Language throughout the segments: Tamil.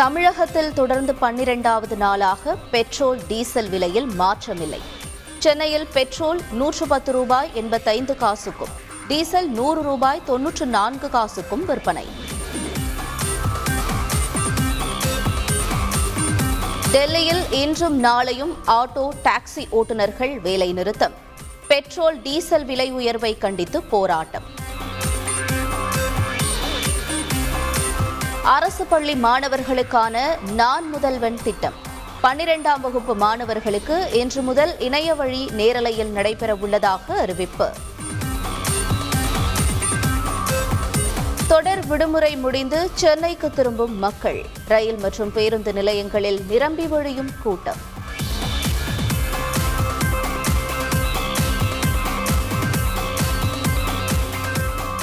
தமிழகத்தில் தொடர்ந்து பன்னிரெண்டாவது நாளாக பெட்ரோல் டீசல் விலையில் மாற்றமில்லை. சென்னையில் பெட்ரோல் நூற்று பத்து ரூபாய் எண்பத்தைந்து காசுக்கும் டீசல் நூறு ரூபாய் தொன்னூற்று நான்கு காசுக்கும் விற்பனை. டெல்லியில் இன்றும் நாளையும் ஆட்டோ டாக்ஸி ஓட்டுநர்கள் வேலைநிறுத்தம். பெட்ரோல் டீசல் விலை உயர்வை கண்டித்து போராட்டம். அரசு பள்ளி மாணவர்களுக்கான நான் முதல்வன் திட்டம். பன்னிரெண்டாம் வகுப்பு மாணவர்களுக்கு இன்று முதல் இணைய வழி நேரலையில் நடைபெற உள்ளதாக அறிவிப்பு. தொடர் விடுமுறை முடிந்து சென்னைக்கு திரும்பும் மக்கள். ரயில் மற்றும் பேருந்து நிலையங்களில் நிரம்பி வழியும் கூட்டம்.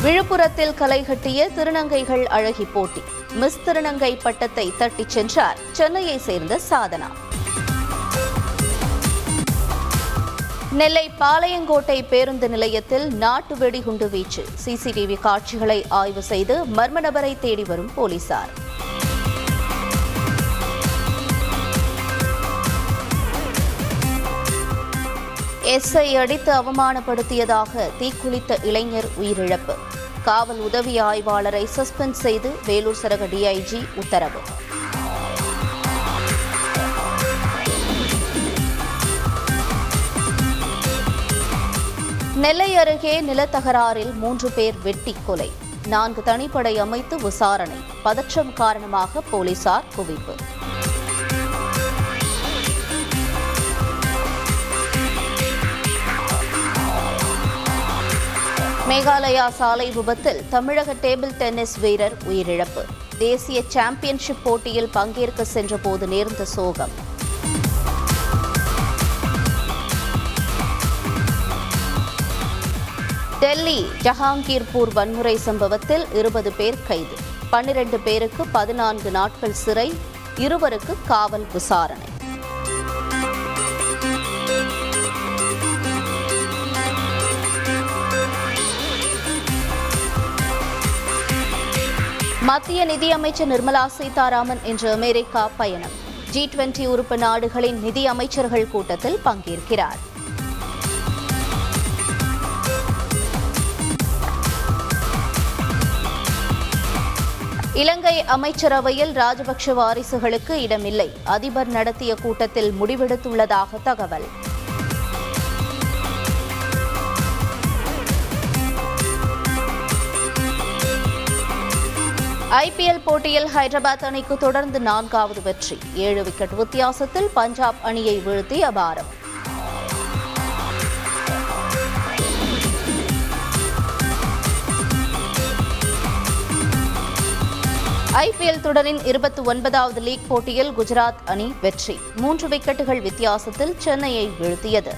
விழுப்புரத்தில் கலைகட்டிய திருநங்கைகள் அழகி போட்டி. மிஸ் திருநங்கை பட்டத்தை தட்டிச் சென்றார் சென்னையை சேர்ந்த சாதனா. நெல்லை பாளையங்கோட்டை பேருந்து நிலையத்தில் நாட்டு வெடிகுண்டு வீச்சு. சிசிடிவி காட்சிகளை ஆய்வு செய்து மர்ம நபரை தேடி வரும் போலீசார். எஸ்ஐ அடித்து அவமானப்படுத்தியதாக தீக்குளித்த இளைஞர் உயிரிழப்பு. காவல் உதவி ஆய்வாளரை சஸ்பெண்ட் செய்து வேலூர் சரக டிஐஜி உத்தரவு. நெல்லை அருகே நிலத்தகராறில் மூன்று பேர் வெட்டி கொலை. நான்கு தனிப்படை அமைத்து விசாரணை. பதற்றம் காரணமாக போலீசார் குவிப்பு. மேகாலயா சாலை விபத்தில் தமிழக டேபிள் டென்னிஸ் வீரர் உயிரிழப்பு. தேசிய சாம்பியன்ஷிப் போட்டியில் பங்கேற்க சென்றபோது நேர்ந்த சோகம். டெல்லி ஜஹாங்கீர்பூர் வன்முறை சம்பவத்தில் இருபது பேர் கைது. பன்னிரண்டு பேருக்கு பதினான்கு நாட்கள் சிறை இருவருக்கு காவல் விசாரணை. மத்திய நிதியமைச்சர் நிர்மலா சீதாராமன் இன்று அமெரிக்கா பயணம். ஜி டுவெண்டி உறுப்பு நாடுகளின் நிதி அமைச்சர்கள் கூட்டத்தில் பங்கேற்கிறார். இலங்கை அமைச்சரவையில் ராஜபக்ஷ வாரிசுகளுக்கு இடமில்லை. அதிபர் நடத்திய கூட்டத்தில் முடிவெடுத்துள்ளதாக தகவல். ஐபிஎல் போட்டியில் ஹைதராபாத் அணிக்கு தொடர்ந்து நான்காவது வெற்றி. ஏழு விக்கெட் வித்தியாசத்தில் பஞ்சாப் அணியை வீழ்த்தி அபாரம். ஐபிஎல் தொடரின் இருபத்தி ஒன்பதாவது லீக் போட்டியில் குஜராத் அணி வெற்றி. மூன்று விக்கெட்டுகள் வித்தியாசத்தில் சென்னையை வீழ்த்தியது.